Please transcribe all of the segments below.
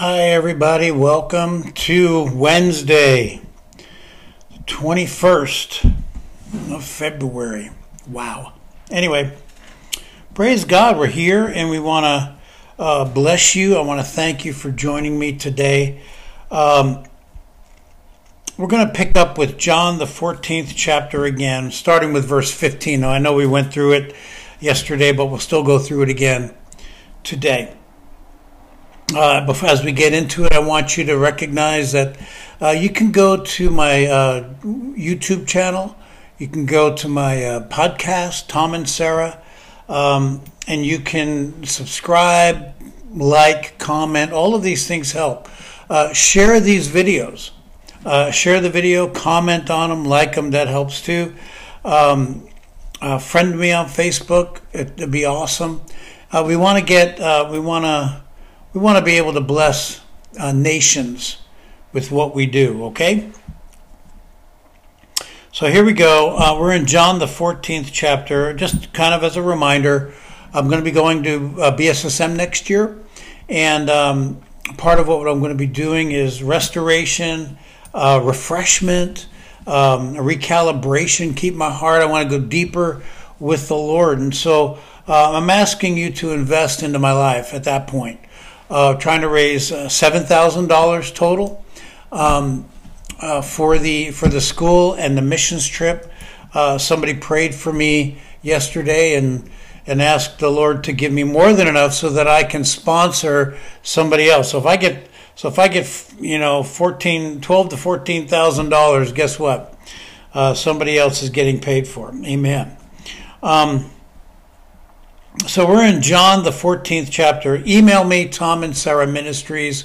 Hi, everybody. Welcome to Wednesday, 21st of February. Wow. Anyway, praise God. We're here and we want to uh, bless you. I want to thank you for joining me today. Um, we're going to pick up with John, the 14th chapter again, starting with verse 15. Now, I know we went through it yesterday, but we'll still go through it again today. Uh, before, as we get into it, I want you to recognize that uh, you can go to my uh, YouTube channel, you can go to my uh, podcast, Tom and Sarah, um, and you can subscribe, like, comment. All of these things help. Uh, share these videos. Uh, share the video, comment on them, like them. That helps too. Um, friend me on Facebook. It'd be awesome. we want to get. we want to we want to be able to bless uh, nations with what we do, okay? So here we go. Uh, we're in John, the 14th chapter. Just kind of as a reminder, I'm going to be going to uh, BSSM next year. And um, part of what I'm going to be doing is restoration, uh, refreshment, um, recalibration, keep my heart. I want to go deeper with the Lord. And so uh, I'm asking you to invest into my life at that point uh, trying to raise uh, seven thousand dollars total um, uh, for the for the school and the missions trip. Uh, somebody prayed for me yesterday and and asked the Lord to give me more than enough so that I can sponsor somebody else. So if I get so if I get you know 14, 12 to fourteen thousand dollars, guess what? Uh, somebody else is getting paid for. Amen. Um, so we're in John, the 14th chapter. Email me, Tom and Sarah Ministries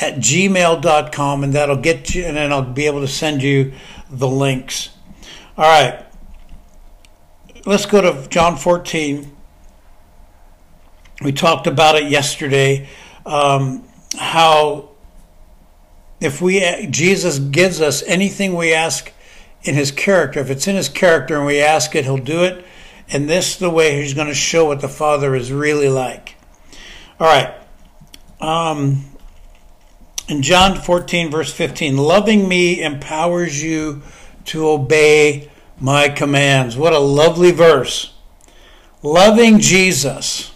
at gmail.com, and that'll get you, and then I'll be able to send you the links. All right. Let's go to John 14. We talked about it yesterday. Um, how if we Jesus gives us anything we ask in his character, if it's in his character and we ask it, he'll do it. And this is the way he's going to show what the Father is really like. All right. Um, in John 14, verse 15, loving me empowers you to obey my commands. What a lovely verse. Loving Jesus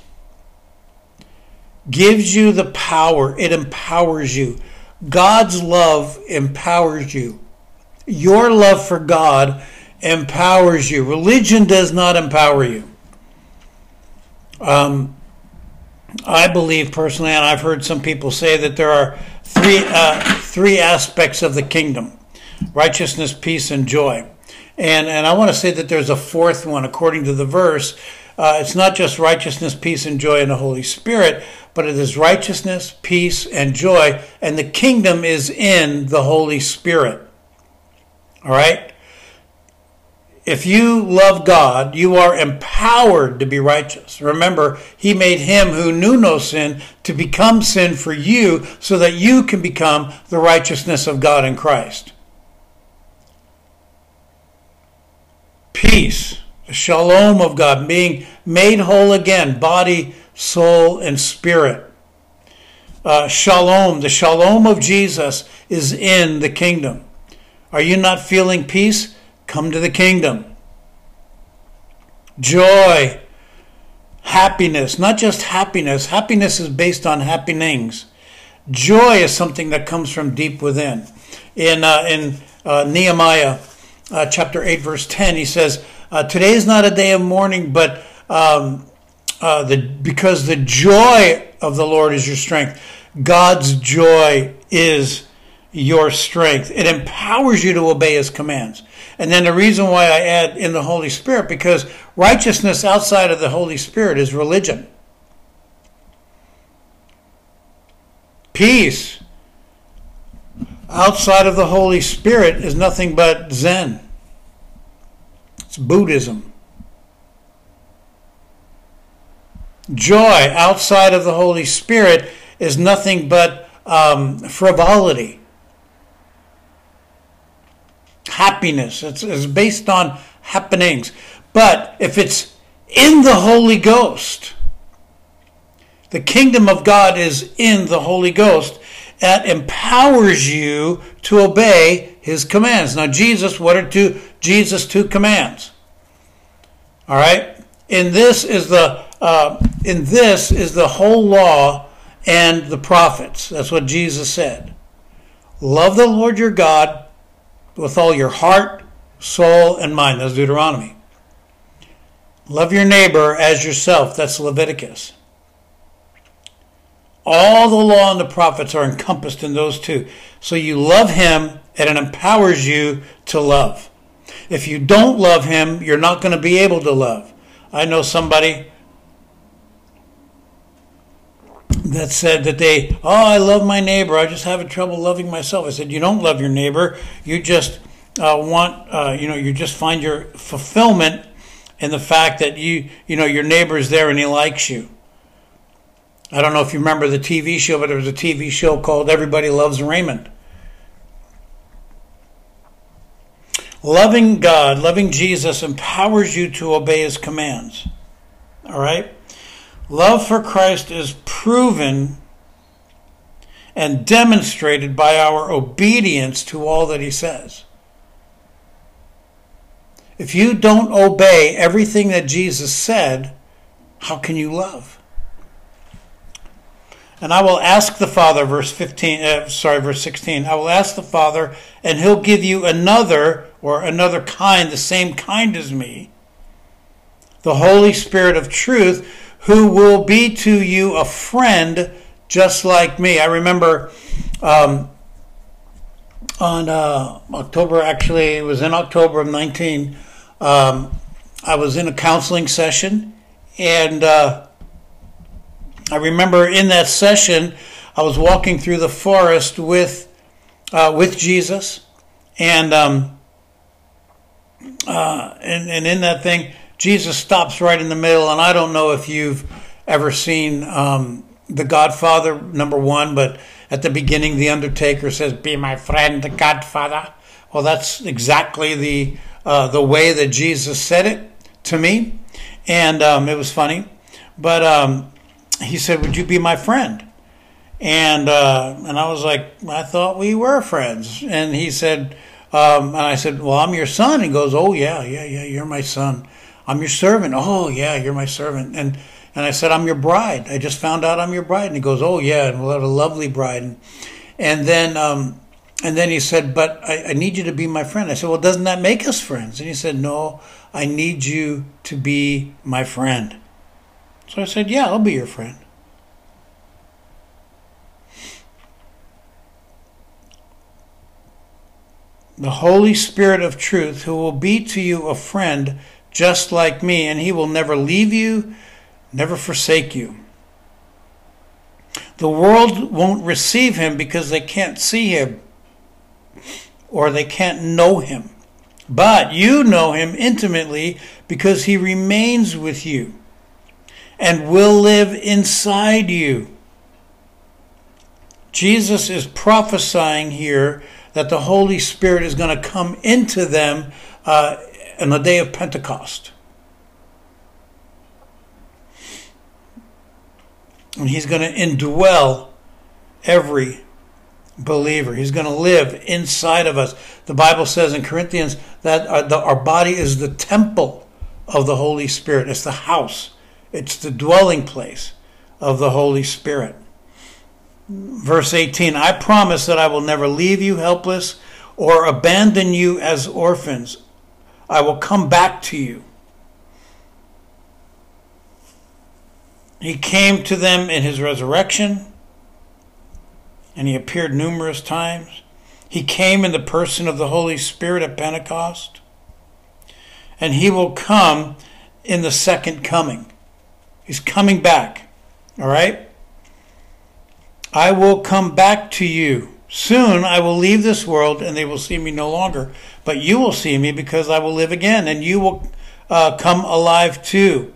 gives you the power, it empowers you. God's love empowers you. Your love for God empowers you. Religion does not empower you. Um, I believe personally, and I've heard some people say that there are three uh, three aspects of the kingdom: righteousness, peace, and joy. And and I want to say that there's a fourth one, according to the verse. Uh, it's not just righteousness, peace, and joy in the Holy Spirit, but it is righteousness, peace, and joy, and the kingdom is in the Holy Spirit. All right if you love God, you are empowered to be righteous. Remember, He made Him who knew no sin to become sin for you so that you can become the righteousness of God in Christ. Peace, the shalom of God, being made whole again, body, soul, and spirit. Uh, shalom, the shalom of Jesus is in the kingdom. Are you not feeling peace? Come to the kingdom. Joy, happiness, not just happiness. Happiness is based on happenings. Joy is something that comes from deep within. In, uh, in uh, Nehemiah uh, chapter 8, verse 10, he says, uh, Today is not a day of mourning, but um, uh, the, because the joy of the Lord is your strength. God's joy is your strength. It empowers you to obey his commands. And then the reason why I add in the Holy Spirit, because righteousness outside of the Holy Spirit is religion. Peace outside of the Holy Spirit is nothing but Zen. It's Buddhism. Joy outside of the Holy Spirit is nothing but um, frivolity happiness. It's, it's based on happenings. But if it's in the Holy Ghost, the kingdom of God is in the Holy Ghost. that empowers you to obey his commands. Now, Jesus, what are two Jesus' two commands? All right? In this is the uh, in this is the whole law and the prophets. That's what Jesus said. Love the Lord your God with all your heart, soul, and mind. That's Deuteronomy. Love your neighbor as yourself. That's Leviticus. All the law and the prophets are encompassed in those two. So you love him and it empowers you to love. If you don't love him, you're not going to be able to love. I know somebody that said that they, oh, I love my neighbor. I just have a trouble loving myself. I said, you don't love your neighbor. You just uh, want, uh, you know, you just find your fulfillment in the fact that you, you know, your neighbor is there and he likes you. I don't know if you remember the TV show, but there was a TV show called Everybody Loves Raymond. Loving God, loving Jesus empowers you to obey his commands. All right? Love for Christ is proven and demonstrated by our obedience to all that he says. If you don't obey everything that Jesus said, how can you love? And I will ask the Father, verse 15, uh, sorry, verse 16, I will ask the Father, and he'll give you another or another kind, the same kind as me, the Holy Spirit of truth, who will be to you a friend just like me. I remember um, on uh, October, actually, it was in October of 19, um, I was in a counseling session, and uh, I remember in that session, I was walking through the forest with uh, with Jesus, and um, uh, and and in that thing, Jesus stops right in the middle. And I don't know if you've ever seen um, The Godfather number one, but at the beginning, the Undertaker says, "Be my friend, the Godfather." Well, that's exactly the uh, the way that Jesus said it to me, and um, it was funny. But um, he said, "Would you be my friend?" And uh, and I was like, "I thought we were friends." And he said, um, and I said, "Well, I'm your son." He goes, "Oh yeah, yeah, yeah, you're my son. I'm your servant." Oh yeah, you're my servant. And and I said, "I'm your bride. I just found out I'm your bride." And he goes, "Oh yeah, and we'll have a lovely bride." And, and then um, and then he said, "But I, I need you to be my friend." I said, "Well, doesn't that make us friends?" And he said, "No, I need you to be my friend." So I said, Yeah, I'll be your friend. The Holy Spirit of truth, who will be to you a friend just like me, and he will never leave you, never forsake you. The world won't receive him because they can't see him or they can't know him. But you know him intimately because he remains with you and will live inside you. Jesus is prophesying here that the Holy Spirit is going to come into them uh, on the day of Pentecost. And he's going to indwell every believer. He's going to live inside of us. The Bible says in Corinthians that our, the, our body is the temple of the Holy Spirit, it's the house it's the dwelling place of the Holy Spirit. Verse 18 I promise that I will never leave you helpless or abandon you as orphans. I will come back to you. He came to them in his resurrection, and he appeared numerous times. He came in the person of the Holy Spirit at Pentecost, and he will come in the second coming. He's coming back. All right? I will come back to you. Soon I will leave this world and they will see me no longer. But you will see me because I will live again and you will uh, come alive too.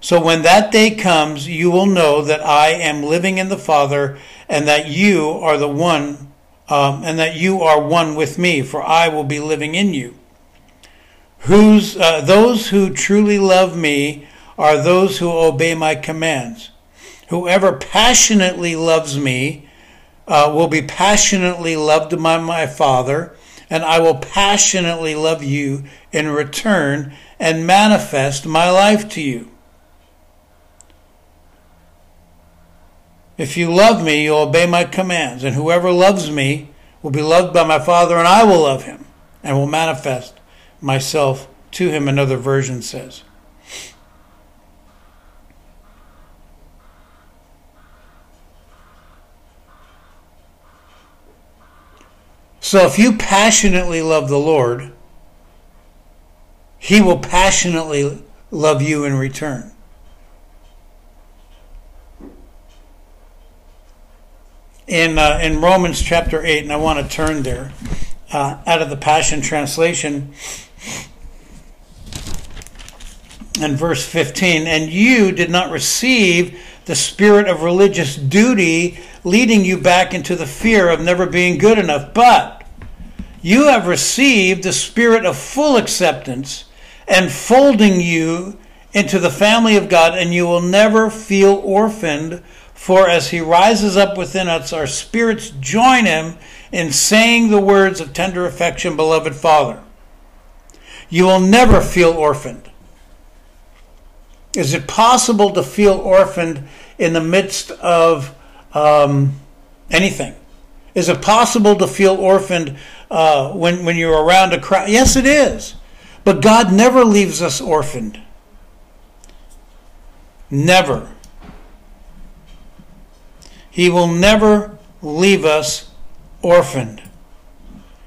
So when that day comes, you will know that I am living in the Father and that you are the one, um, and that you are one with me, for I will be living in you. Who's, uh, those who truly love me are those who obey my commands. Whoever passionately loves me uh, will be passionately loved by my Father, and I will passionately love you in return and manifest my life to you. If you love me, you'll obey my commands, and whoever loves me will be loved by my Father, and I will love him and will manifest myself to him, another version says. So if you passionately love the Lord, He will passionately love you in return. In, uh, in Romans chapter 8, and I want to turn there, uh, out of the Passion Translation, and verse 15, and you did not receive the spirit of religious duty leading you back into the fear of never being good enough, but you have received the spirit of full acceptance and folding you into the family of God, and you will never feel orphaned. For as he rises up within us, our spirits join him in saying the words of tender affection, beloved Father. You will never feel orphaned. Is it possible to feel orphaned in the midst of um, anything? Is it possible to feel orphaned uh, when, when you're around a crowd? Yes, it is. But God never leaves us orphaned. Never. He will never leave us orphaned.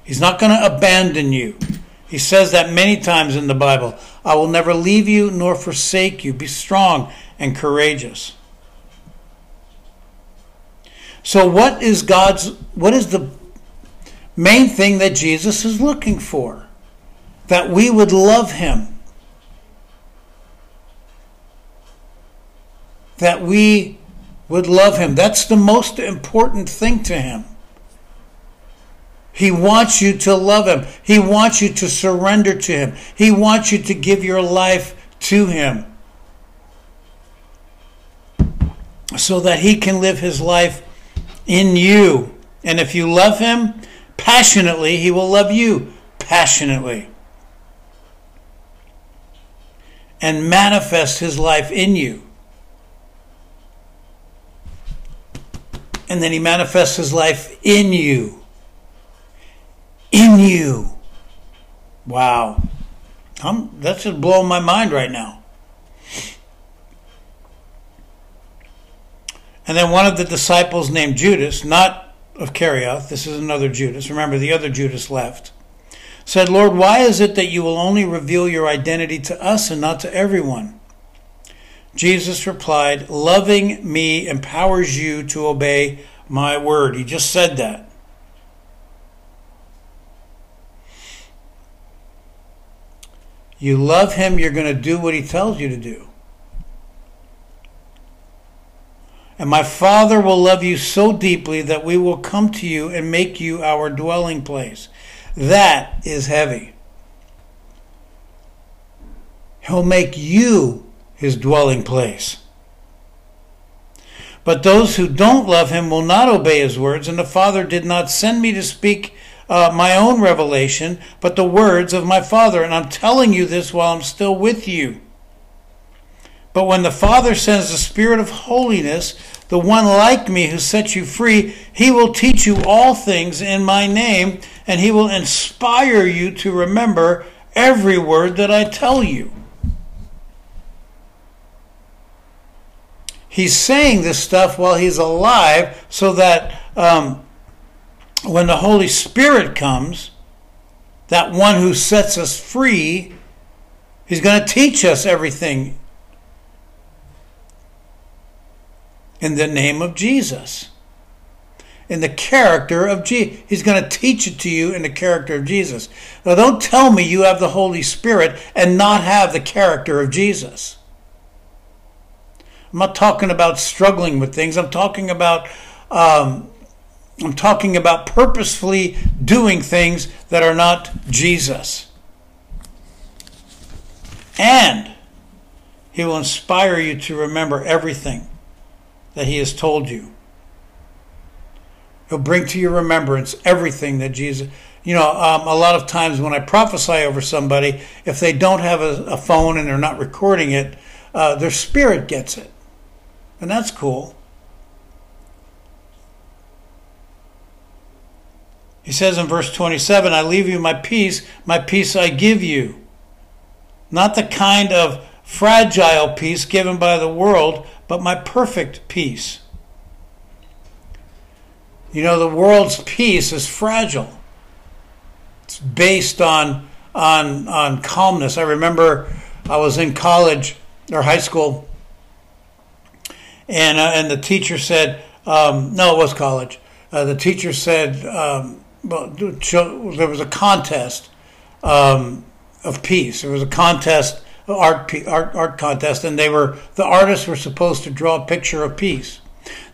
He's not going to abandon you. He says that many times in the Bible. I will never leave you nor forsake you. Be strong and courageous. So what is God's what is the main thing that Jesus is looking for? That we would love him. That we would love him. That's the most important thing to him. He wants you to love him. He wants you to surrender to him. He wants you to give your life to him so that he can live his life in you. And if you love him passionately, he will love you passionately. And manifest his life in you. And then he manifests his life in you. In you. Wow. I'm, that's just blowing my mind right now. And then one of the disciples named Judas, not of Kerioth, this is another Judas, remember the other Judas left, said, Lord, why is it that you will only reveal your identity to us and not to everyone? Jesus replied, Loving me empowers you to obey my word. He just said that. You love him, you're going to do what he tells you to do. And my Father will love you so deeply that we will come to you and make you our dwelling place. That is heavy. He'll make you his dwelling place. But those who don't love him will not obey his words, and the Father did not send me to speak uh, my own revelation, but the words of my Father. And I'm telling you this while I'm still with you. But when the Father sends the Spirit of holiness, the one like me who sets you free, he will teach you all things in my name, and he will inspire you to remember every word that I tell you. He's saying this stuff while he's alive so that um, when the Holy Spirit comes, that one who sets us free, he's going to teach us everything in the name of Jesus. In the character of Jesus. He's going to teach it to you in the character of Jesus. Now, don't tell me you have the Holy Spirit and not have the character of Jesus. I'm not talking about struggling with things. I'm talking about um, I'm talking about purposefully doing things that are not Jesus. And he will inspire you to remember everything that he has told you. He'll bring to your remembrance everything that Jesus. You know, um, a lot of times when I prophesy over somebody, if they don't have a, a phone and they're not recording it, uh, their spirit gets it. And that's cool. He says in verse 27 I leave you my peace, my peace I give you. Not the kind of fragile peace given by the world, but my perfect peace. You know, the world's peace is fragile. It's based on on on calmness. I remember I was in college or high school, and uh, and the teacher said, um, no, it was college. Uh, the teacher said, um, well, there was a contest um, of peace. There was a contest, art, art art contest, and they were the artists were supposed to draw a picture of peace.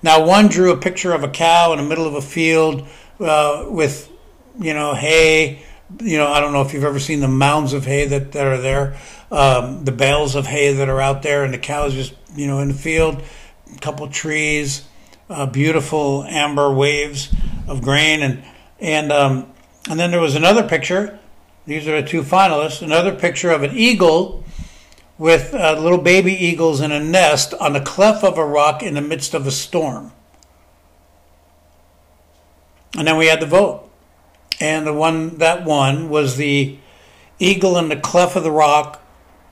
Now, one drew a picture of a cow in the middle of a field uh, with, you know, hay. You know, I don't know if you've ever seen the mounds of hay that, that are there, um, the bales of hay that are out there, and the cows just, you know, in the field. A couple trees, uh, beautiful amber waves of grain, and and um, and then there was another picture. These are the two finalists. Another picture of an eagle with uh, little baby eagles in a nest on the cleft of a rock in the midst of a storm. And then we had the vote. And the one that won was the eagle in the cleft of the rock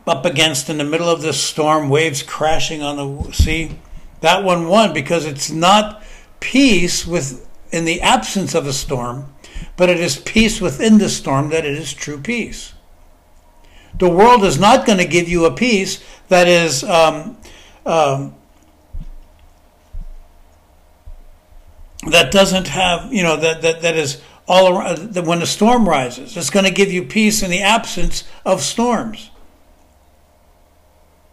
up against in the middle of this storm, waves crashing on the sea. That one won because it's not peace with in the absence of a storm, but it is peace within the storm that it is true peace. The world is not going to give you a peace that is um, um, that doesn't have you know that that, that is all around that when the storm rises. It's going to give you peace in the absence of storms,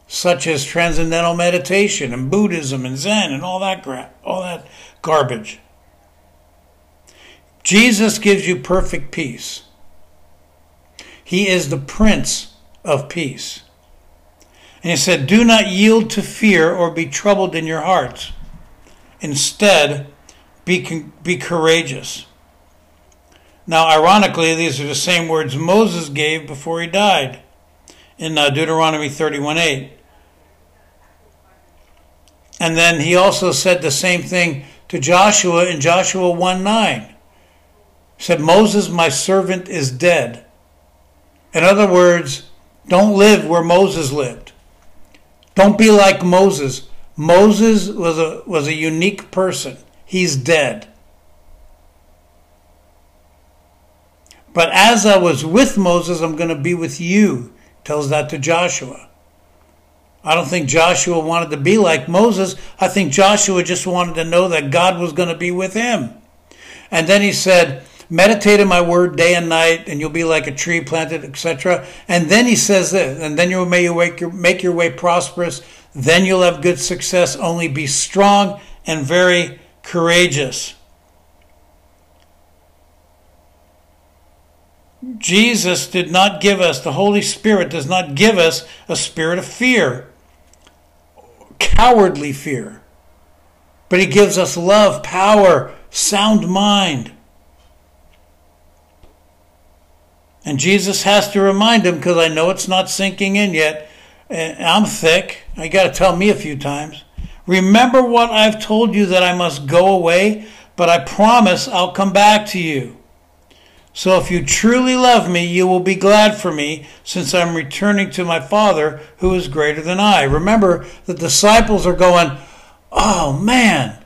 such as transcendental meditation and Buddhism and Zen and all that crap, all that garbage. Jesus gives you perfect peace. He is the Prince of peace. And he said, Do not yield to fear or be troubled in your hearts. Instead, be, be courageous. Now, ironically, these are the same words Moses gave before he died in uh, Deuteronomy 31 8. And then he also said the same thing to Joshua in Joshua 1 9. He said, Moses, my servant, is dead. In other words, don't live where Moses lived. Don't be like Moses. Moses was a, was a unique person. He's dead. But as I was with Moses, I'm going to be with you. Tells that to Joshua. I don't think Joshua wanted to be like Moses. I think Joshua just wanted to know that God was going to be with him. And then he said, meditate in my word day and night, and you'll be like a tree planted, etc. And then he says this, and then your, way, make your way prosperous. Then you'll have good success. Only be strong and very courageous. Jesus did not give us, the Holy Spirit does not give us a spirit of fear, cowardly fear. But He gives us love, power, sound mind. And Jesus has to remind him because I know it's not sinking in yet. I'm thick. I got to tell me a few times. Remember what I've told you that I must go away, but I promise I'll come back to you. So if you truly love me, you will be glad for me, since I'm returning to my Father who is greater than I. Remember, the disciples are going, Oh man,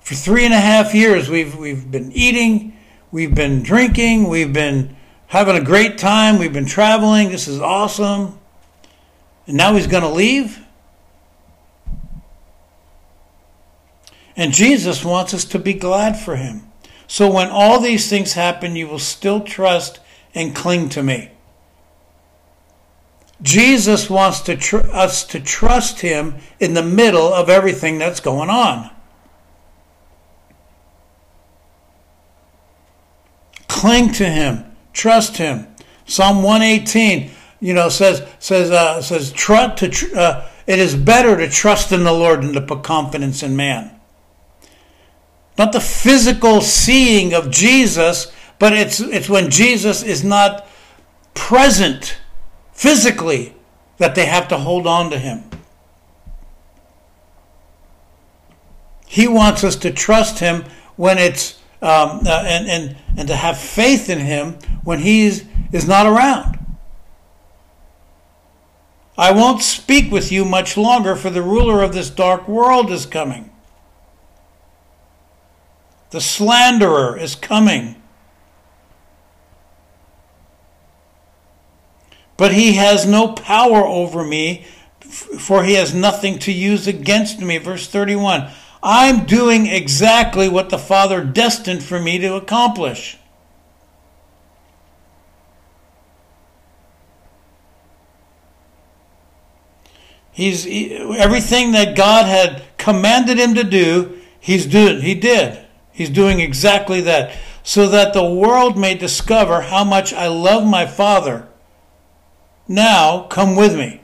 for three and a half years we've, we've been eating We've been drinking. We've been having a great time. We've been traveling. This is awesome. And now he's going to leave? And Jesus wants us to be glad for him. So when all these things happen, you will still trust and cling to me. Jesus wants to tr- us to trust him in the middle of everything that's going on. Cling to Him. Trust Him. Psalm 118, you know, says says uh, says trust to tr- uh, it is better to trust in the Lord than to put confidence in man. not the physical seeing of Jesus, but it's it's when Jesus is not present physically that they have to hold on to him. He wants us to trust him when it's um, uh, and and and to have faith in him when he is, is not around. I won't speak with you much longer, for the ruler of this dark world is coming. The slanderer is coming. But he has no power over me, for he has nothing to use against me. Verse 31 I'm doing exactly what the Father destined for me to accomplish. He's everything that God had commanded him to do, he's doing. He did. He's doing exactly that, so that the world may discover how much I love my Father. Now come with me.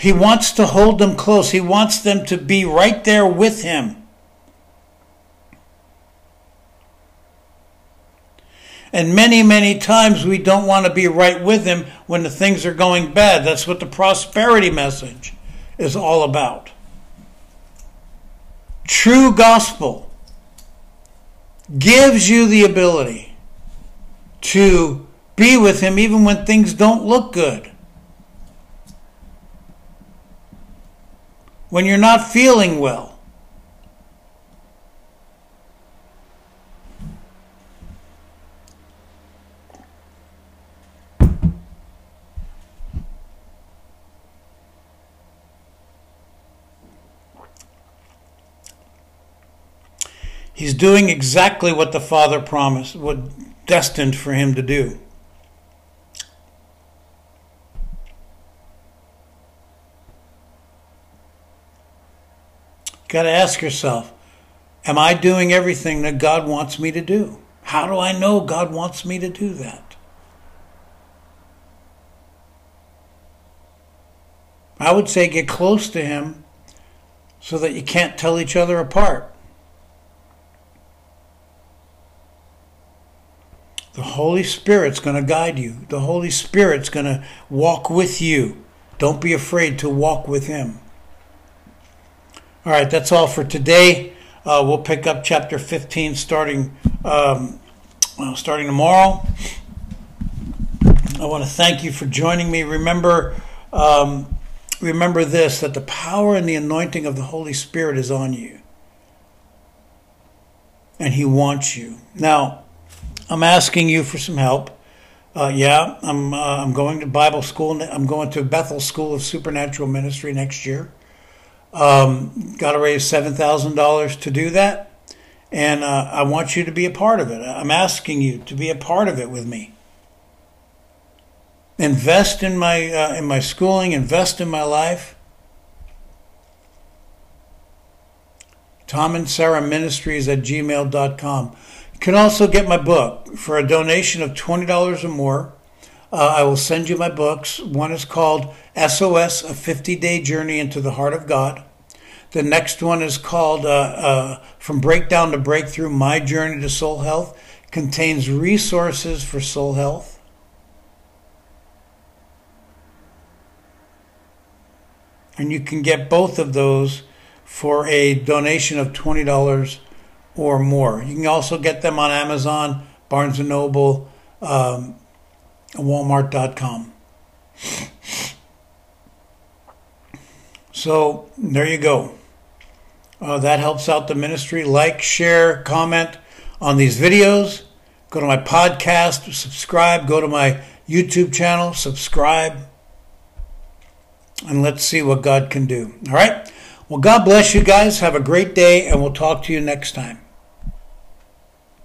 He wants to hold them close. He wants them to be right there with him. And many, many times we don't want to be right with Him when the things are going bad. That's what the prosperity message is all about. True gospel gives you the ability to be with Him even when things don't look good. When you're not feeling well He's doing exactly what the Father promised, what destined for him to do. Got to ask yourself, am I doing everything that God wants me to do? How do I know God wants me to do that? I would say get close to Him so that you can't tell each other apart. The Holy Spirit's going to guide you. The Holy Spirit's going to walk with you. Don't be afraid to walk with Him. All right, that's all for today. Uh, we'll pick up chapter 15 starting um, well, starting tomorrow. I want to thank you for joining me. Remember, um, remember this: that the power and the anointing of the Holy Spirit is on you, and He wants you. Now, I'm asking you for some help. Uh, yeah, I'm uh, I'm going to Bible school. I'm going to Bethel School of Supernatural Ministry next year. Um, Got to raise seven thousand dollars to do that, and uh, I want you to be a part of it. I'm asking you to be a part of it with me. Invest in my uh, in my schooling. Invest in my life. Tom and Sarah Ministries at gmail.com. You can also get my book for a donation of $20 or more. Uh, I will send you my books. One is called SOS, A 50 Day Journey into the Heart of God. The next one is called uh, uh, From Breakdown to Breakthrough My Journey to Soul Health. Contains resources for soul health. And you can get both of those for a donation of $20 or more. You can also get them on Amazon, Barnes & Noble, um, Walmart.com. So there you go. Uh, that helps out the ministry. Like, share, comment on these videos. Go to my podcast, subscribe. Go to my YouTube channel, subscribe. And let's see what God can do. All right? Well, God bless you guys. Have a great day, and we'll talk to you next time.